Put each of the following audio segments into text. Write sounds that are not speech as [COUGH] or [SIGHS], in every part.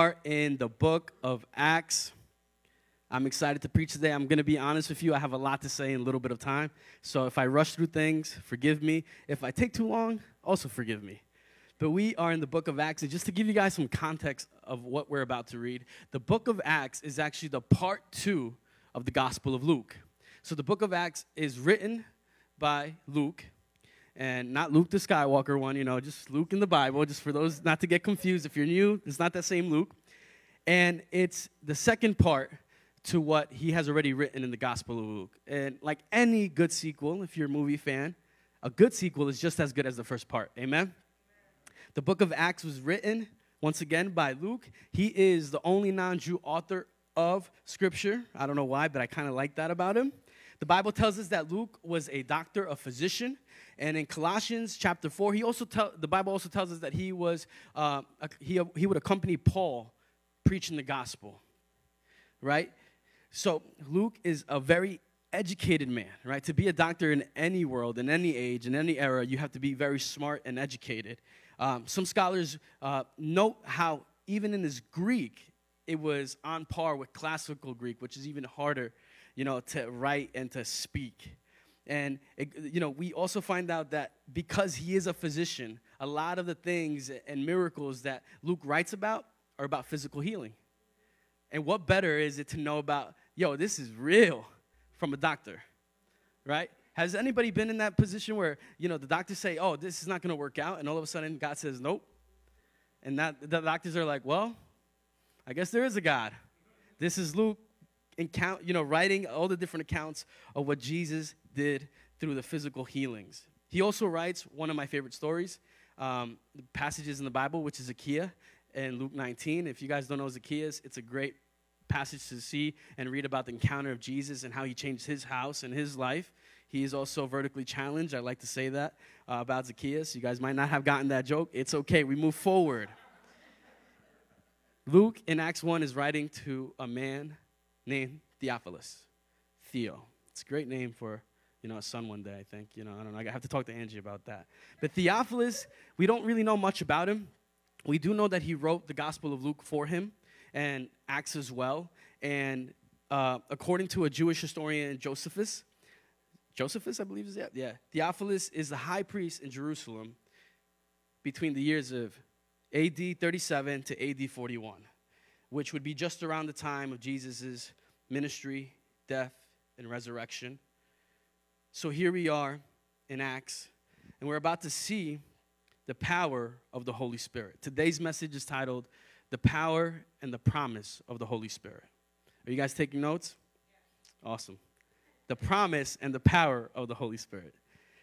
are in the book of Acts. I'm excited to preach today. I'm going to be honest with you. I have a lot to say in a little bit of time. So if I rush through things, forgive me. If I take too long, also forgive me. But we are in the book of Acts. And just to give you guys some context of what we're about to read, the book of Acts is actually the part two of the Gospel of Luke. So the book of Acts is written by Luke, and not Luke the Skywalker one, you know, just Luke in the Bible, just for those not to get confused. If you're new, it's not that same Luke. And it's the second part to what he has already written in the Gospel of Luke. And like any good sequel, if you're a movie fan, a good sequel is just as good as the first part. Amen? The book of Acts was written, once again, by Luke. He is the only non Jew author of Scripture. I don't know why, but I kind of like that about him. The Bible tells us that Luke was a doctor, a physician, and in Colossians chapter four, he also tell, the Bible also tells us that he was uh, he he would accompany Paul preaching the gospel, right? So Luke is a very educated man, right? To be a doctor in any world, in any age, in any era, you have to be very smart and educated. Um, some scholars uh, note how even in his Greek, it was on par with classical Greek, which is even harder, you know, to write and to speak. And, it, you know, we also find out that because he is a physician, a lot of the things and miracles that Luke writes about are about physical healing. And what better is it to know about, yo, this is real from a doctor, right? Has anybody been in that position where, you know, the doctors say, oh, this is not going to work out, and all of a sudden God says, nope? And that, the doctors are like, well, I guess there is a God. This is Luke, account, you know, writing all the different accounts of what Jesus did through the physical healings. He also writes one of my favorite stories, um, passages in the Bible, which is Zacchaeus in Luke 19. If you guys don't know Zacchaeus, it's a great passage to see and read about the encounter of Jesus and how he changed his house and his life. He is also vertically challenged. I like to say that uh, about Zacchaeus. You guys might not have gotten that joke. It's okay. We move forward. Luke in Acts 1 is writing to a man named Theophilus. Theo. It's a great name for you know, a son one day, I think. You know, I don't know. I have to talk to Angie about that. But Theophilus, we don't really know much about him. We do know that he wrote the Gospel of Luke for him and Acts as well. And uh, according to a Jewish historian, Josephus, Josephus, I believe is that, yeah. Theophilus is the high priest in Jerusalem between the years of AD 37 to AD 41, which would be just around the time of Jesus' ministry, death, and resurrection. So here we are in Acts, and we're about to see the power of the Holy Spirit. Today's message is titled The Power and the Promise of the Holy Spirit. Are you guys taking notes? Awesome. The promise and the power of the Holy Spirit.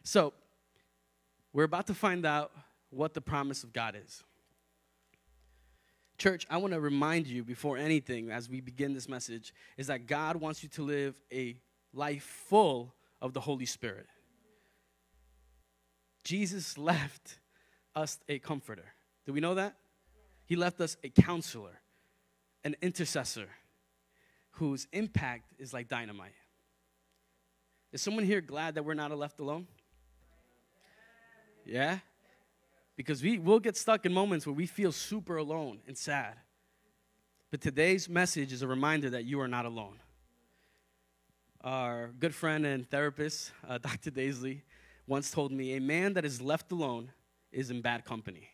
So, we're about to find out what the promise of God is. Church, I want to remind you before anything, as we begin this message, is that God wants you to live a life full of the Holy Spirit. Jesus left us a comforter. Do we know that? He left us a counselor, an intercessor whose impact is like dynamite. Is someone here glad that we're not left alone? Yeah? Because we will get stuck in moments where we feel super alone and sad. But today's message is a reminder that you are not alone our good friend and therapist, uh, [LAUGHS] Dr. Daisley, once told me a man that is left alone is in bad company.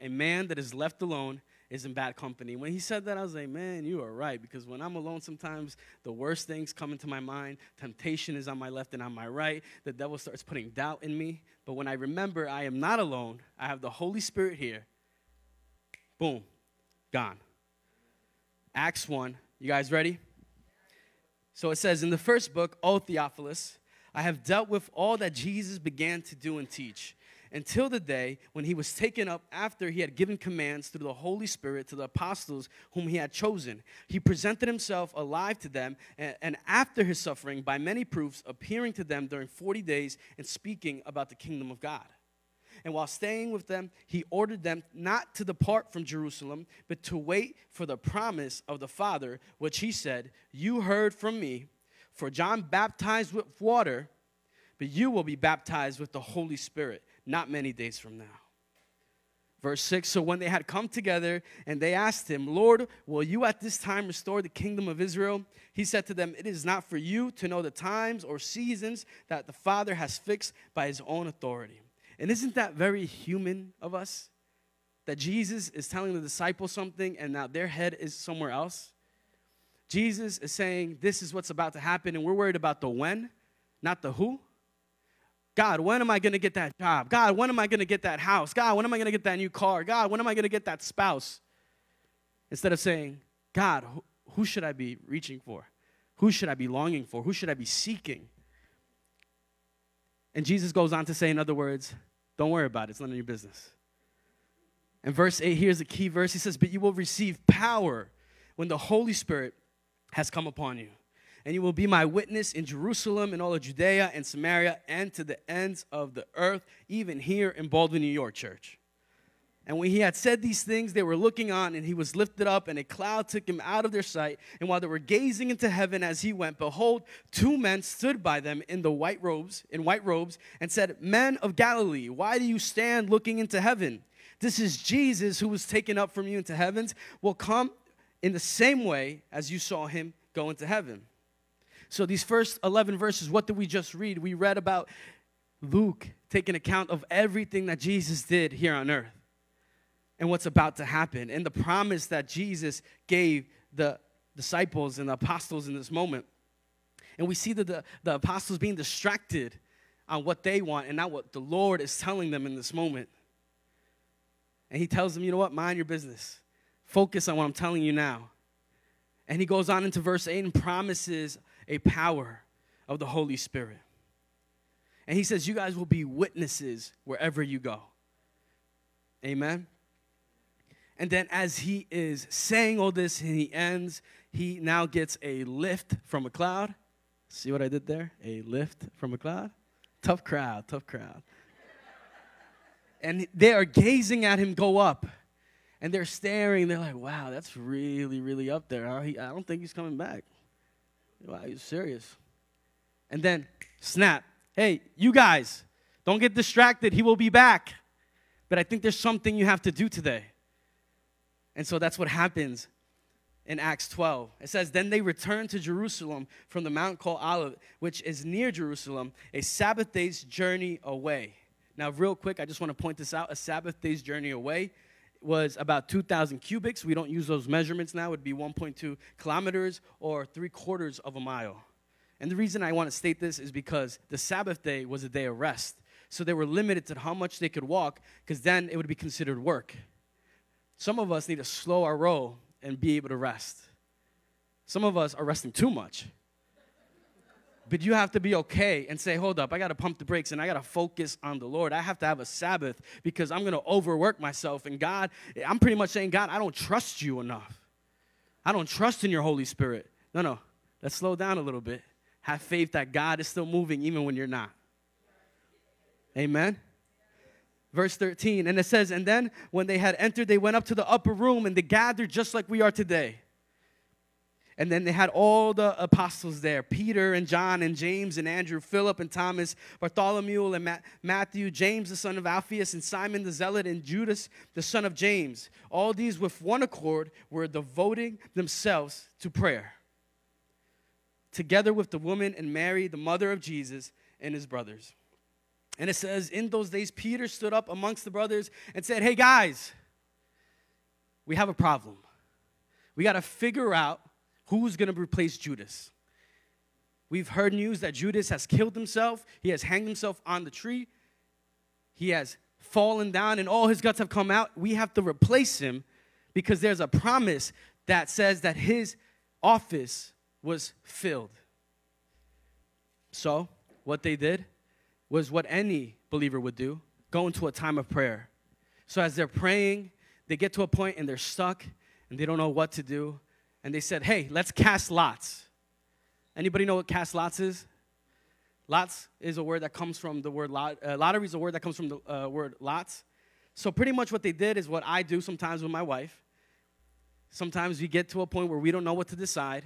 A man that is left alone is in bad company. When he said that, I was like, man, you are right. Because when I'm alone, sometimes the worst things come into my mind. Temptation is on my left and on my right. The devil starts putting doubt in me. But when I remember I am not alone, I have the Holy Spirit here, boom, gone. Acts 1, you guys ready? So it says in the first book, O Theophilus, I have dealt with all that Jesus began to do and teach until the day when he was taken up after he had given commands through the Holy Spirit to the apostles whom he had chosen. He presented himself alive to them, and, and, after his suffering, by many proofs, appearing to them during 40 days and speaking about the kingdom of God. And while staying with them, he ordered them not to depart from Jerusalem, but to wait for the promise of the Father, which he said, You heard from me, for John baptized with water, but you will be baptized with the Holy Spirit not many days from now. Verse 6 So when they had come together and they asked him, Lord, will you at this time restore the kingdom of Israel? He said to them, It is not for you to know the times or seasons that the Father has fixed by his own authority. And isn't that very human of us? That Jesus is telling the disciples something and now their head is somewhere else? Jesus is saying, This is what's about to happen, and we're worried about the when, not the who. God, when am I going to get that job? God, when am I going to get that house? God, when am I going to get that new car? God, when am I going to get that spouse? Instead of saying, God, who should I be reaching for? Who should I be longing for? Who should I be seeking? And Jesus goes on to say, in other words, don't worry about it. It's none of your business. And verse 8, here's a key verse. He says, But you will receive power when the Holy Spirit has come upon you and you will be my witness in Jerusalem and all of Judea and Samaria and to the ends of the earth, even here in Baldwin, New York, church. And when he had said these things, they were looking on, and he was lifted up, and a cloud took him out of their sight. And while they were gazing into heaven as he went, behold, two men stood by them in the white robes, in white robes, and said, Men of Galilee, why do you stand looking into heaven? This is Jesus who was taken up from you into heavens, will come in the same way as you saw him go into heaven. So, these first 11 verses, what did we just read? We read about Luke taking account of everything that Jesus did here on earth and what's about to happen and the promise that Jesus gave the disciples and the apostles in this moment. And we see that the, the apostles being distracted on what they want and not what the Lord is telling them in this moment. And he tells them, you know what, mind your business. Focus on what I'm telling you now. And he goes on into verse 8 and promises a power of the Holy Spirit. And he says, You guys will be witnesses wherever you go. Amen. And then, as he is saying all this and he ends, he now gets a lift from a cloud. See what I did there? A lift from a cloud? Tough crowd, tough crowd. and they are gazing at him go up. And they're staring. They're like, wow, that's really, really up there. He, I don't think he's coming back. Wow, you serious? And then snap. Hey, you guys, don't get distracted. He will be back. But I think there's something you have to do today. And so that's what happens in Acts 12. It says, Then they returned to Jerusalem from the mount called Olivet, which is near Jerusalem, a Sabbath day's journey away. Now, real quick, I just want to point this out. A Sabbath day's journey away was about 2,000 cubits. We don't use those measurements now. It would be 1.2 kilometers or three quarters of a mile. And the reason I want to state this is because the Sabbath day was a day of rest. So they were limited to how much they could walk because then it would be considered work. Some of us need to slow our roll and be able to rest. Some of us are resting too much. But you have to be okay and say, hold up, I got to pump the brakes and I got to focus on the Lord. I have to have a Sabbath because I'm to overwork myself. And God, I'm pretty much saying, God, I don't trust you enough. I don't trust in your Holy Spirit. No, no, let's slow down a little bit. Have faith that God is still moving even when you're not. Amen. Verse 13, and it says, And then when they had entered, they went up to the upper room and they gathered just like we are today. And then they had all the apostles there Peter and John and James and Andrew, Philip and Thomas, Bartholomew and Ma- Matthew, James the son of Alphaeus, and Simon the Zealot, and Judas the son of James. All these with one accord were devoting themselves to prayer, together with the woman and Mary, the mother of Jesus, and his brothers. And it says, In those days, Peter stood up amongst the brothers and said, Hey guys, we have a problem. We got to figure out Who's going to replace Judas? We've heard news that Judas has killed himself, he has hanged himself on the tree, he has fallen down, and all his guts have come out. We have to replace him because there's a promise that says that his office was filled. So, what they did was what any believer would do go into a time of prayer. So, as they're praying, they get to a point and they're stuck and they don't know what to do and they said, hey, let's cast lots. Anybody know what cast lots is? Lots is a word that comes from the word lot. Uh, lottery is a word that comes from the uh, word lots. So pretty much what they did is what I do sometimes with my wife. Sometimes we get to a point where we don't know what to decide.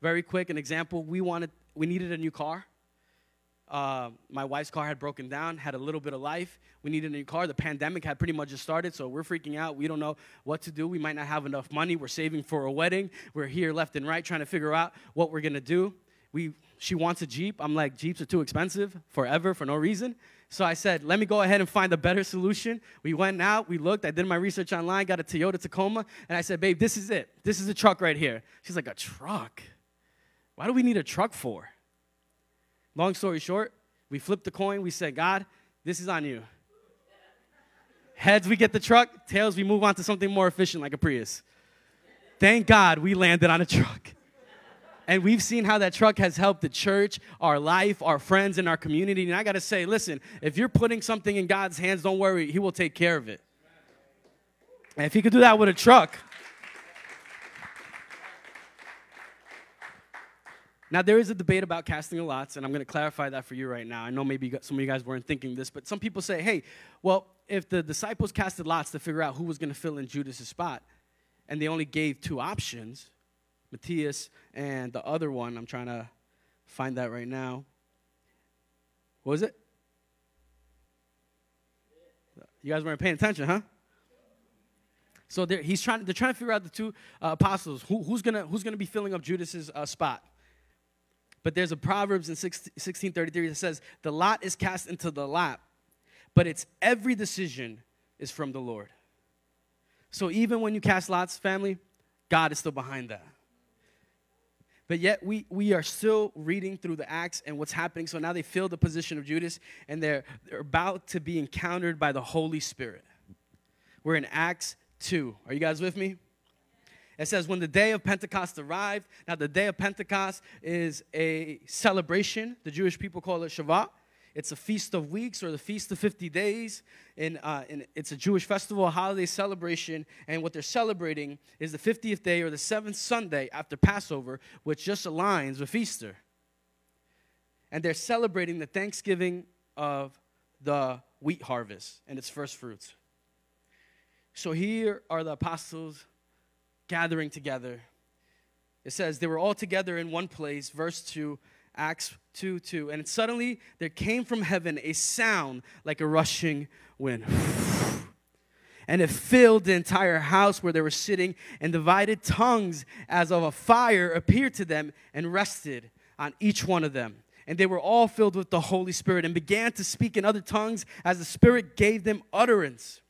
Very quick, an example: we wanted, we needed a new car. Uh, my wife's car had broken down, had a little bit of life. We needed a new car. The pandemic had pretty much just started, so we're freaking out. We don't know what to do. We might not have enough money. We're saving for a wedding. We're here left and right trying to figure out what we're gonna do. We, she wants a Jeep. I'm like, Jeeps are too expensive forever for no reason. So I said, let me go ahead and find a better solution. We went out, we looked, I did my research online, got a Toyota Tacoma, and I said, babe, this is it. This is a truck right here. She's like, a truck? Why do we need a truck for? Long story short, we flipped the coin. We said, God, this is on you. Heads, we get the truck. Tails, we move on to something more efficient like a Prius. Thank God we landed on a truck. And we've seen how that truck has helped the church, our life, our friends, and our community. And I got to say, listen, if you're putting something in God's hands, don't worry, He will take care of it. And if He could do that with a truck, Now, there is a debate about casting of lots, and I'm going to clarify that for you right now. I know maybe some of you guys weren't thinking this, but some people say, hey, well, if the disciples casted lots to figure out who was going to fill in Judas' spot, and they only gave two options, Matthias and the other one, I'm trying to find that right now. What was it? You guys weren't paying attention, huh? So he's trying. They're trying to figure out the two uh, apostles. Who, who's gonna Who's gonna be filling up Judas's uh, spot? But there's a Proverbs in 1633 that says, The lot is cast into the lap, but its every decision is from the Lord. So even when you cast lots, family, God is still behind that. But yet we, we are still reading through the Acts and what's happening. So now they fill the position of Judas and they're, they're about to be encountered by the Holy Spirit. We're in Acts 2. Are you guys with me? It says, when the day of Pentecost arrived, now the day of Pentecost is a celebration. The Jewish people call it Shavuot. It's a feast of weeks or the feast of 50 days. And, uh, and it's a Jewish festival, a holiday celebration. And what they're celebrating is the 50th day or the seventh Sunday after Passover, which just aligns with Easter. And they're celebrating the thanksgiving of the wheat harvest and its first fruits. So here are the apostles gathering together. It says they were all together in one place, verse 2, Acts 2 2. And suddenly there came from heaven a sound like a rushing wind. [SIGHS] And it filled the entire house where they were sitting, and divided tongues as of a fire appeared to them and rested on each one of them. And they were all filled with the Holy Spirit and began to speak in other tongues as the Spirit gave them utterance.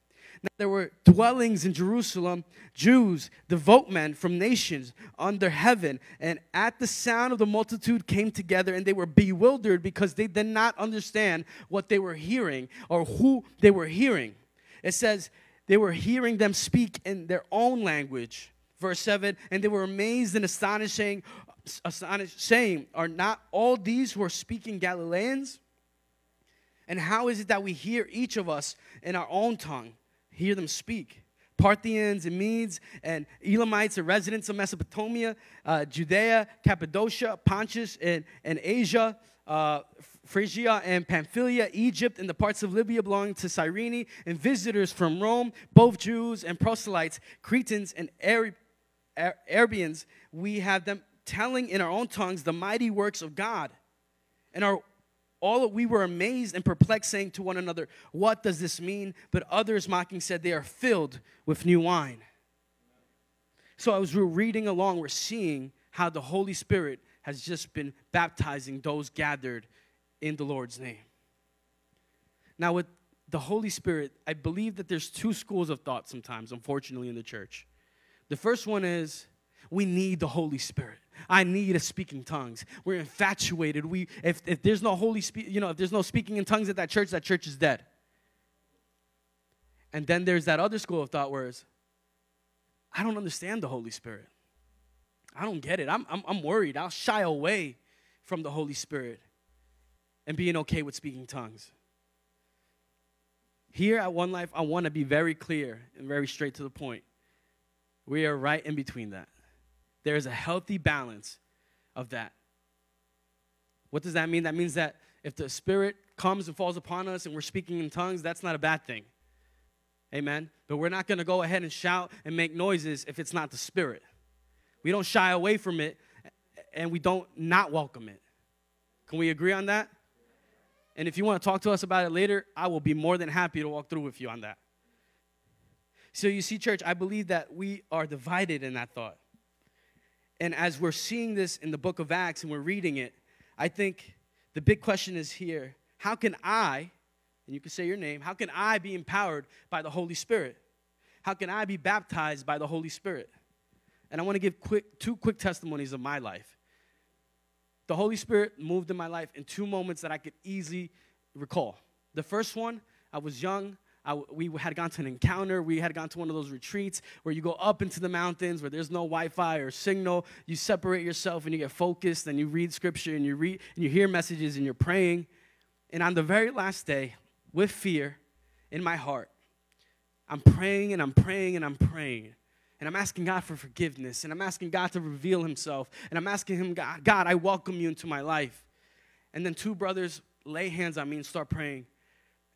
Now, there were dwellings in Jerusalem, Jews, devout men from nations under heaven. And at the sound of the multitude came together, and they were bewildered because they did not understand what they were hearing or who they were hearing. It says they were hearing them speak in their own language. Verse 7 And they were amazed and astonished, saying, astonished, saying Are not all these who are speaking Galileans? And how is it that we hear each of us in our own tongue? Hear them speak. Parthians and Medes and Elamites and residents of Mesopotamia, uh, Judea, Cappadocia, Pontus, and, and Asia, uh, Phrygia and Pamphylia, Egypt, and the parts of Libya belonging to Cyrene, and visitors from Rome, both Jews and proselytes, Cretans and Arabians, we have them telling in our own tongues the mighty works of God. And our all we were amazed and perplexed, saying to one another, What does this mean? But others mocking said, They are filled with new wine. So as we're reading along, we're seeing how the Holy Spirit has just been baptizing those gathered in the Lord's name. Now, with the Holy Spirit, I believe that there's two schools of thought sometimes, unfortunately, in the church. The first one is we need the Holy Spirit. I need a speaking tongues. We're infatuated. We if, if there's no holy spe- you know, if there's no speaking in tongues at that church, that church is dead. And then there's that other school of thought where it's, I don't understand the Holy Spirit. I don't get it. I'm, I'm, I'm worried. I'll shy away from the Holy Spirit and being okay with speaking tongues. Here at One Life, I want to be very clear and very straight to the point. We are right in between that. There is a healthy balance of that. What does that mean? That means that if the Spirit comes and falls upon us and we're speaking in tongues, that's not a bad thing. Amen. But we're not going to go ahead and shout and make noises if it's not the Spirit. We don't shy away from it and we don't not welcome it. Can we agree on that? And if you want to talk to us about it later, I will be more than happy to walk through with you on that. So, you see, church, I believe that we are divided in that thought. And as we're seeing this in the book of Acts and we're reading it, I think the big question is here how can I, and you can say your name, how can I be empowered by the Holy Spirit? How can I be baptized by the Holy Spirit? And I want to give quick, two quick testimonies of my life. The Holy Spirit moved in my life in two moments that I could easily recall. The first one, I was young. I, we had gone to an encounter. We had gone to one of those retreats where you go up into the mountains where there's no Wi-Fi or signal. You separate yourself and you get focused and you read scripture and you read and you hear messages and you're praying. And on the very last day, with fear in my heart, I'm praying and I'm praying and I'm praying. And I'm asking God for forgiveness and I'm asking God to reveal Himself. And I'm asking Him, God, God, I welcome you into my life. And then two brothers lay hands on me and start praying.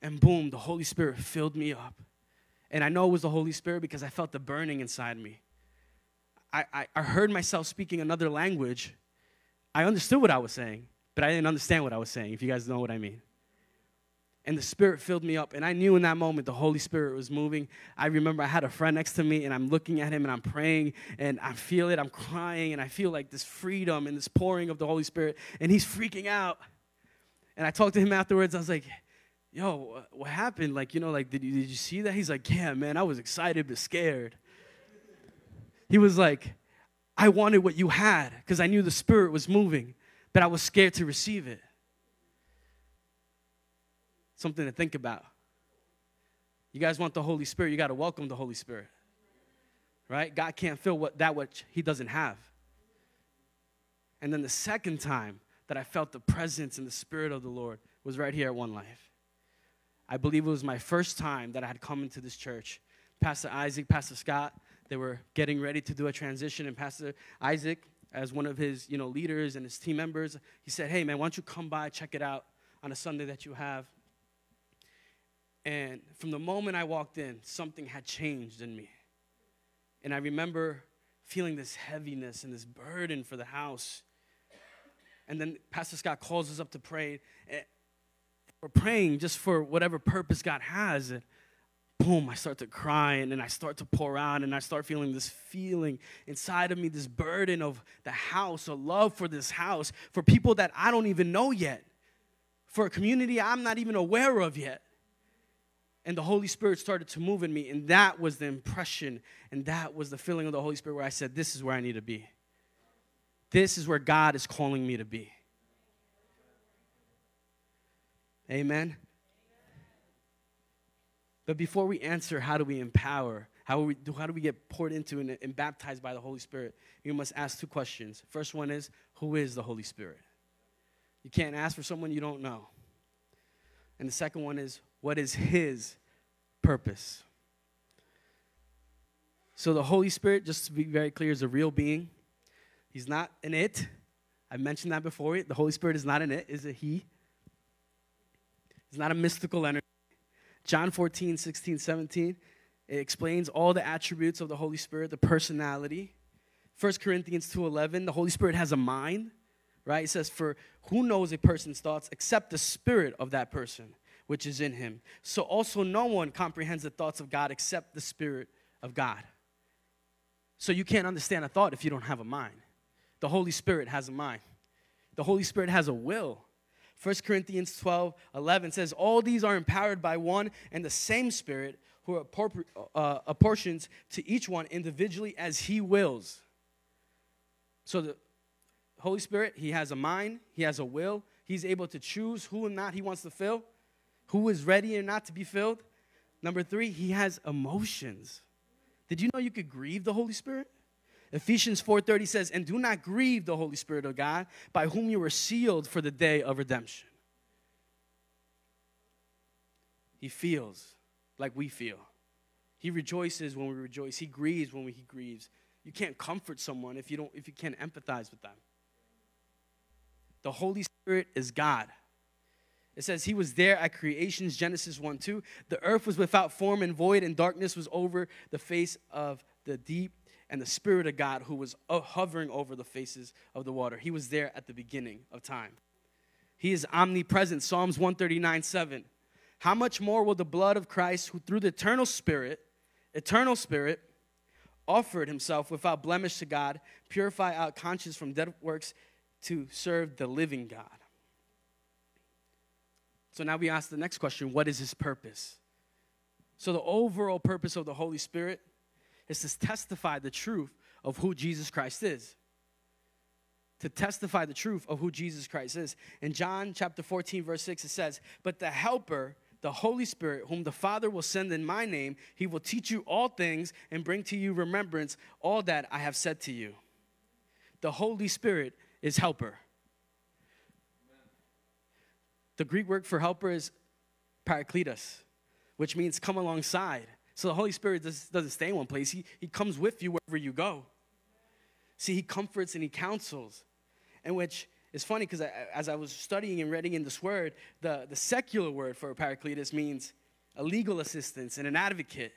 And boom, the Holy Spirit filled me up. And I know it was the Holy Spirit because I felt the burning inside me. I, I, I heard myself speaking another language. I understood what I was saying, but I didn't understand what I was saying, if you guys know what I mean and the Spirit filled me up. And I knew in that moment the Holy Spirit was moving. I remember I had a friend next to me, and I'm looking at him and I'm praying, and I feel it. I'm crying, and I feel like this freedom and this pouring of the Holy Spirit, and he's freaking out. And I talked to him afterwards. I was like, yo, what happened? Like, you know, like, did you, did you see that? He's like, yeah, man, I was excited but scared. He was like, I wanted what you had because I knew the Spirit was moving, but I was scared to receive it something to think about. You guys want the Holy Spirit, you got to welcome the Holy Spirit. Right? God can't fill what that which he doesn't have. And then the second time that I felt the presence and the spirit of the Lord was right here at One Life. I believe it was my first time that I had come into this church. Pastor Isaac, Pastor Scott, they were getting ready to do a transition, and Pastor Isaac, as one of his you know leaders and his team members, he said, "Hey man, why don't you come by, check it out on a Sunday that you have?" And from the moment I walked in, something had changed in me. And I remember feeling this heaviness and this burden for the house. And then Pastor Scott calls us up to pray. We're praying just for whatever purpose God has. And boom, I start to cry and then I start to pour out and I start feeling this feeling inside of me, this burden of the house, a love for this house, for people that I don't even know yet, for a community I'm not even aware of yet and the Holy Spirit started to move in me. And that was the impression and that was the feeling of the Holy Spirit where I said, This is where I need to be. This is where God is calling me to be. Amen. But before we answer, how do we empower? How, we, how do we get poured into and, and baptized by the Holy Spirit? You must ask two questions. First one is, Who is the Holy Spirit? You can't ask for someone you don't know. And the second one is, what is His purpose? So the Holy Spirit, just to be very clear, is a real being. He's not an it. I mentioned that before. The Holy Spirit is not an it, is a He. He's not a mystical energy. John 14, 16, 17, it explains all the attributes of the Holy Spirit, the personality. 1 Corinthians 2:11, the Holy Spirit has a mind, right? It says, For who knows a person's thoughts except the spirit of that person? which is in him. So also no one comprehends the thoughts of God except the Spirit of God. So you can't understand a thought if you don't have a mind. The Holy Spirit has a mind. The Holy Spirit has a will. 1 Corinthians 12, 11 says, All these are empowered by one and the same Spirit who uh, apportions to each one individually as he wills. So the Holy Spirit, he has a mind, he has a will, he's able to choose who and not he wants to fill who is ready and not to be filled. Number three, he has emotions. Did you know you could grieve the Holy Spirit? Ephesians 4:30 says, "And do not grieve the Holy Spirit of God, by whom you were sealed for the day of redemption." He feels like we feel. He rejoices when we rejoice. He grieves when we, he grieves. You can't comfort someone if you don't if you can't empathize with them. The Holy Spirit is God. It says he was there at creation's Genesis 1 2. The earth was without form and void, and darkness was over the face of the deep, and the Spirit of God who was uh, hovering over the faces of the water. He was there at the beginning of time. He is omnipresent. Psalms 139 7. How much more will the blood of Christ, who through the eternal Spirit, eternal Spirit, offered himself without blemish to God, purify our conscience from dead works to serve the living God? So now we ask the next question what is his purpose? So, the overall purpose of the Holy Spirit is to testify the truth of who Jesus Christ is. To testify the truth of who Jesus Christ is. In John chapter 14, verse 6, it says, But the Helper, the Holy Spirit, whom the Father will send in my name, he will teach you all things and bring to you remembrance all that I have said to you. The Holy Spirit is helper. The Greek word for helper is parakletos, which means come alongside. So the Holy Spirit does, doesn't stay in one place, he, he comes with you wherever you go. See, He comforts and He counsels, and which is funny because as I was studying and reading in this word, the, the secular word for parakletos means a legal assistance and an advocate.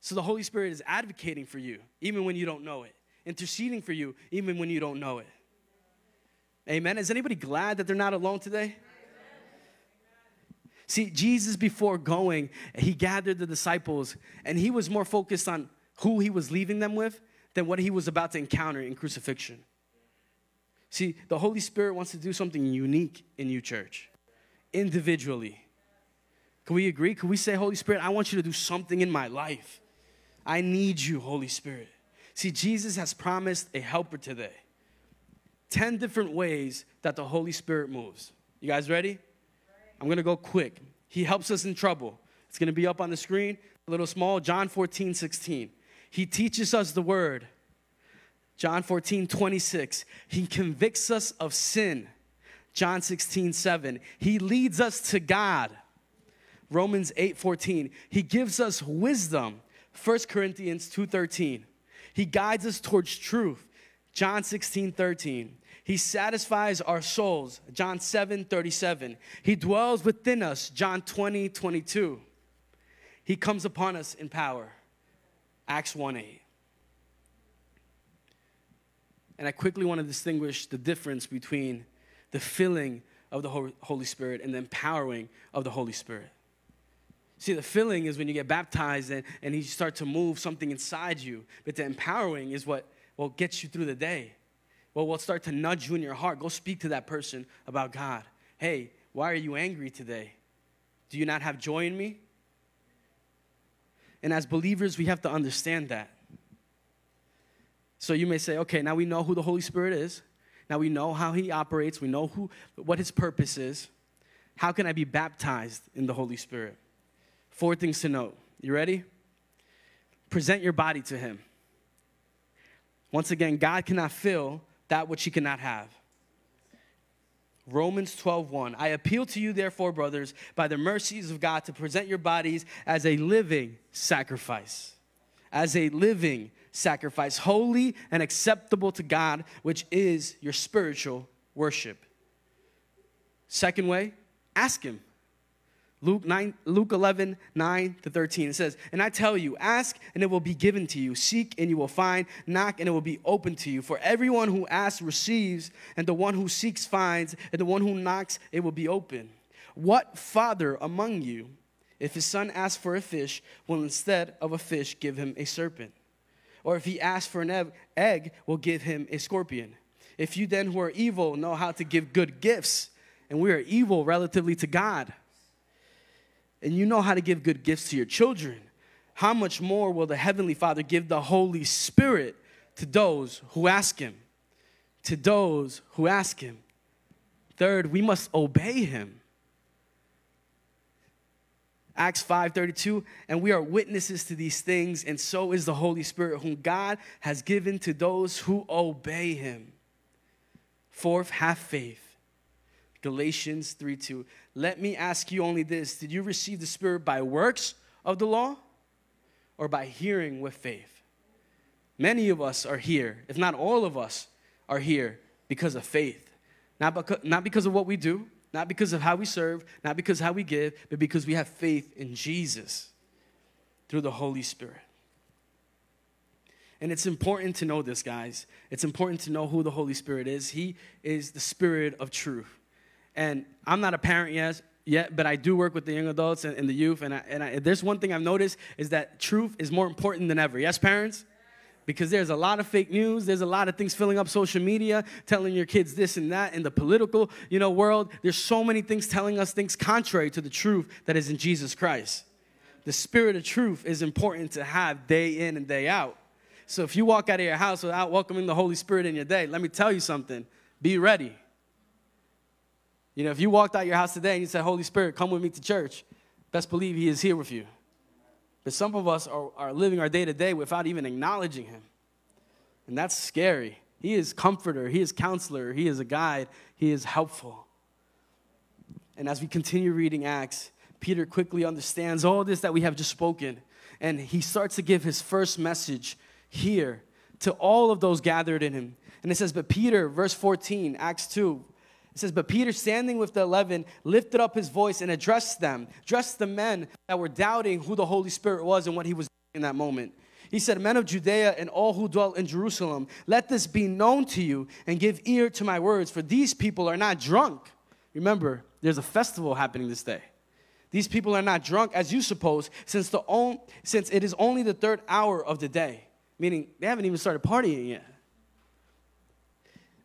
So the Holy Spirit is advocating for you, even when you don't know it, interceding for you, even when you don't know it. Amen. Is anybody glad that they're not alone today? See, Jesus, before going, he gathered the disciples and he was more focused on who he was leaving them with than what he was about to encounter in crucifixion. See, the Holy Spirit wants to do something unique in you, church, individually. Can we agree? Can we say, Holy Spirit, I want you to do something in my life? I need you, Holy Spirit. See, Jesus has promised a helper today. 10 different ways that the Holy Spirit moves. You guys ready? I'm going to go quick. He helps us in trouble. It's going to be up on the screen, a little small. John 14, 16. He teaches us the word. John 14, 26. He convicts us of sin. John 16, 7. He leads us to God. Romans 8, 14. He gives us wisdom. 1 Corinthians 2, 13. He guides us towards truth. John 16, 13. He satisfies our souls, John 7 37. He dwells within us, John 20 22. He comes upon us in power, Acts 1 8. And I quickly want to distinguish the difference between the filling of the Holy Spirit and the empowering of the Holy Spirit. See, the filling is when you get baptized and, and you start to move something inside you, but the empowering is what, what gets you through the day well, we'll start to nudge you in your heart. Go speak to that person about God. Hey, why are you angry today? Do you not have joy in me? And as believers, we have to understand that. So you may say, okay, now we know who the Holy Spirit is. Now we know how he operates. We know who, what his purpose is. How can I be baptized in the Holy Spirit? Four things to note. You ready? Present your body to him. Once again, God cannot fill that which he cannot have. Romans 12:1 I appeal to you therefore brothers by the mercies of God to present your bodies as a living sacrifice as a living sacrifice holy and acceptable to God which is your spiritual worship. Second way ask him Luke, 9, Luke 11, 9 to 13. It says, And I tell you, ask and it will be given to you. Seek and you will find. Knock and it will be open to you. For everyone who asks receives, and the one who seeks finds, and the one who knocks it will be open. What father among you, if his son asks for a fish, will instead of a fish give him a serpent? Or if he asks for an egg, will give him a scorpion? If you then who are evil know how to give good gifts, and we are evil relatively to God, and you know how to give good gifts to your children, how much more will the Heavenly Father give the Holy Spirit to those who ask Him? To those who ask Him. Third, we must obey Him. Acts 5:32 and we are witnesses to these things and so is the Holy Spirit whom God has given to those who obey him. Fourth, have faith. Galatians 3 2. Let me ask you only this Did you receive the Spirit by works of the law or by hearing with faith? Many of us are here, if not all of us are here because of faith. Not because, not because of what we do, not because of how we serve, not because how we give, but because we have faith in Jesus through the Holy Spirit. And it's important to know this, guys. It's important to know who the Holy Spirit is. He is the Spirit of truth. And I'm not a parent yet, yet but I do work with the young adults and, and the youth. And, I, and I, there's one thing I've noticed is that truth is more important than ever. Yes, parents? because there's a lot of fake news there's a lot of things filling up social media telling your kids this and that in the political you know world there's so many things telling us things contrary to the truth that is in jesus christ the spirit of truth is important to have day in and day out so if you walk out of your house without welcoming the holy spirit in your day let me tell you something be ready you know if you walked out your house today and you said holy spirit come with me to church best believe he is here with you but some of us are, are living our day to day without even acknowledging Him. And that's scary. He is comforter, He is counselor, He is a guide, He is helpful. And as we continue reading Acts, Peter quickly understands all this that we have just spoken. And he starts to give his first message here to all of those gathered in him. And it says, But Peter, verse 14, Acts 2, it says, But Peter, standing with the eleven, lifted up his voice and addressed them, addressed the men that were doubting who the Holy Spirit was and what he was doing in that moment. He said, Men of Judea and all who dwell in Jerusalem, let this be known to you and give ear to my words, for these people are not drunk. Remember, there's a festival happening this day. These people are not drunk as you suppose, since, the on, since it is only the third hour of the day, meaning they haven't even started partying yet.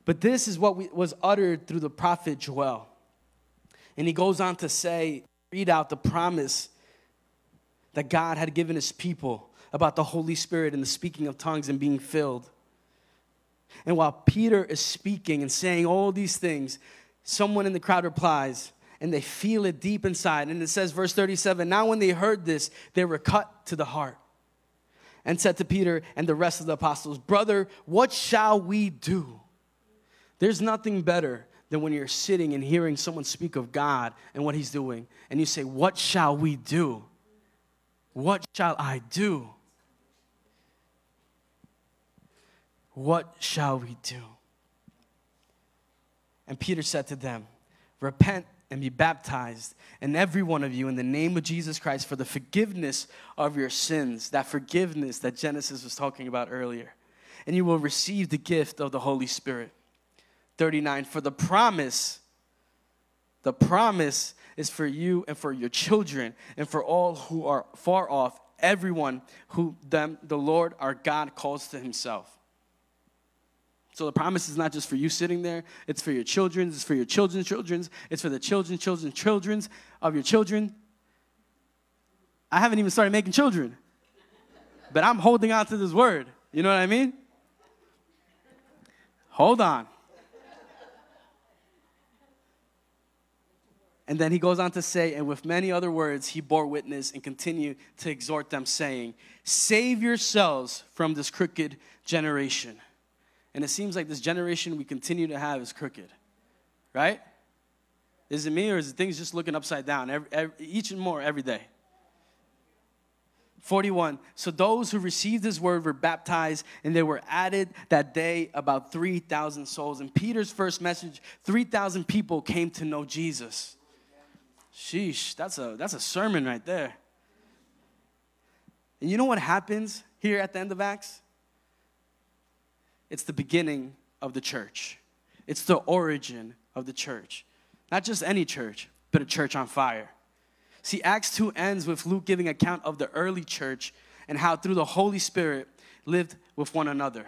But this is what we, was uttered through the prophet Joel. And he goes on to say, read out the promise that God had given his people about the Holy Spirit and the speaking of tongues and being filled. And while Peter is speaking and saying all these things, someone in the crowd replies, and they feel it deep inside. And it says, verse 37 Now, when they heard this, they were cut to the heart and said to Peter and the rest of the apostles, Brother, what shall we do? There's nothing better than when you're sitting and hearing someone speak of God and what He's doing, and you say, What shall we do? What shall I do? What shall we do? And Peter said to them, Repent and be baptized, and every one of you, in the name of Jesus Christ, for the forgiveness of your sins, that forgiveness that Genesis was talking about earlier. And you will receive the gift of the Holy Spirit. 39 For the promise, the promise is for you and for your children and for all who are far off, everyone who them the Lord our God calls to himself. So the promise is not just for you sitting there, it's for your children, it's for your children's children's, it's for the children's children's children's of your children. I haven't even started making children. But I'm holding on to this word. You know what I mean? Hold on. And then he goes on to say, and with many other words, he bore witness and continued to exhort them, saying, Save yourselves from this crooked generation. And it seems like this generation we continue to have is crooked, right? Is it me or is it things just looking upside down every, every, each and more every day? 41. So those who received his word were baptized, and there were added that day about 3,000 souls. In Peter's first message, 3,000 people came to know Jesus. Sheesh, that's a, that's a sermon right there. And you know what happens here at the end of Acts? It's the beginning of the church, it's the origin of the church. Not just any church, but a church on fire. See, Acts 2 ends with Luke giving account of the early church and how through the Holy Spirit lived with one another.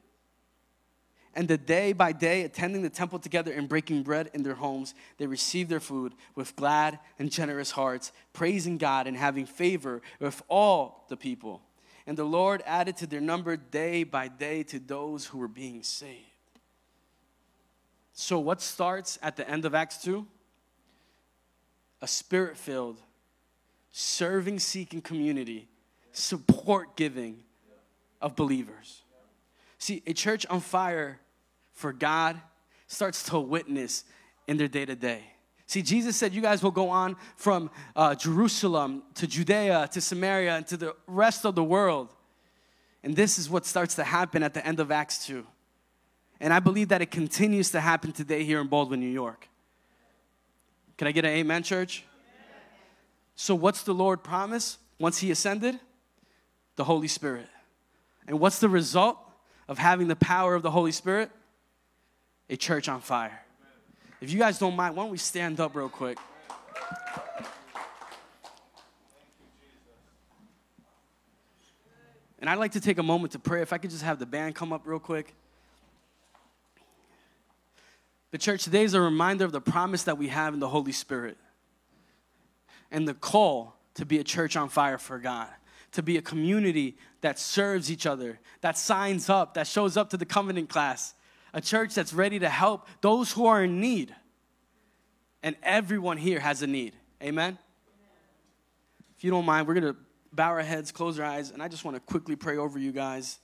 and the day by day attending the temple together and breaking bread in their homes, they received their food with glad and generous hearts, praising God and having favor with all the people. And the Lord added to their number day by day to those who were being saved. So, what starts at the end of Acts 2? A spirit filled, serving seeking community, support giving of believers. See, a church on fire for God starts to witness in their day to day. See, Jesus said, You guys will go on from uh, Jerusalem to Judea to Samaria and to the rest of the world. And this is what starts to happen at the end of Acts 2. And I believe that it continues to happen today here in Baldwin, New York. Can I get an amen, church? Amen. So, what's the Lord promise once He ascended? The Holy Spirit. And what's the result of having the power of the Holy Spirit? A church on fire. If you guys don't mind, why don't we stand up real quick? And I'd like to take a moment to pray. If I could just have the band come up real quick. The church today is a reminder of the promise that we have in the Holy Spirit and the call to be a church on fire for God, to be a community that serves each other, that signs up, that shows up to the covenant class, a church that's ready to help those who are in need. And everyone here has a need. Amen? If you don't mind, we're going to bow our heads, close our eyes, and I just want to quickly pray over you guys.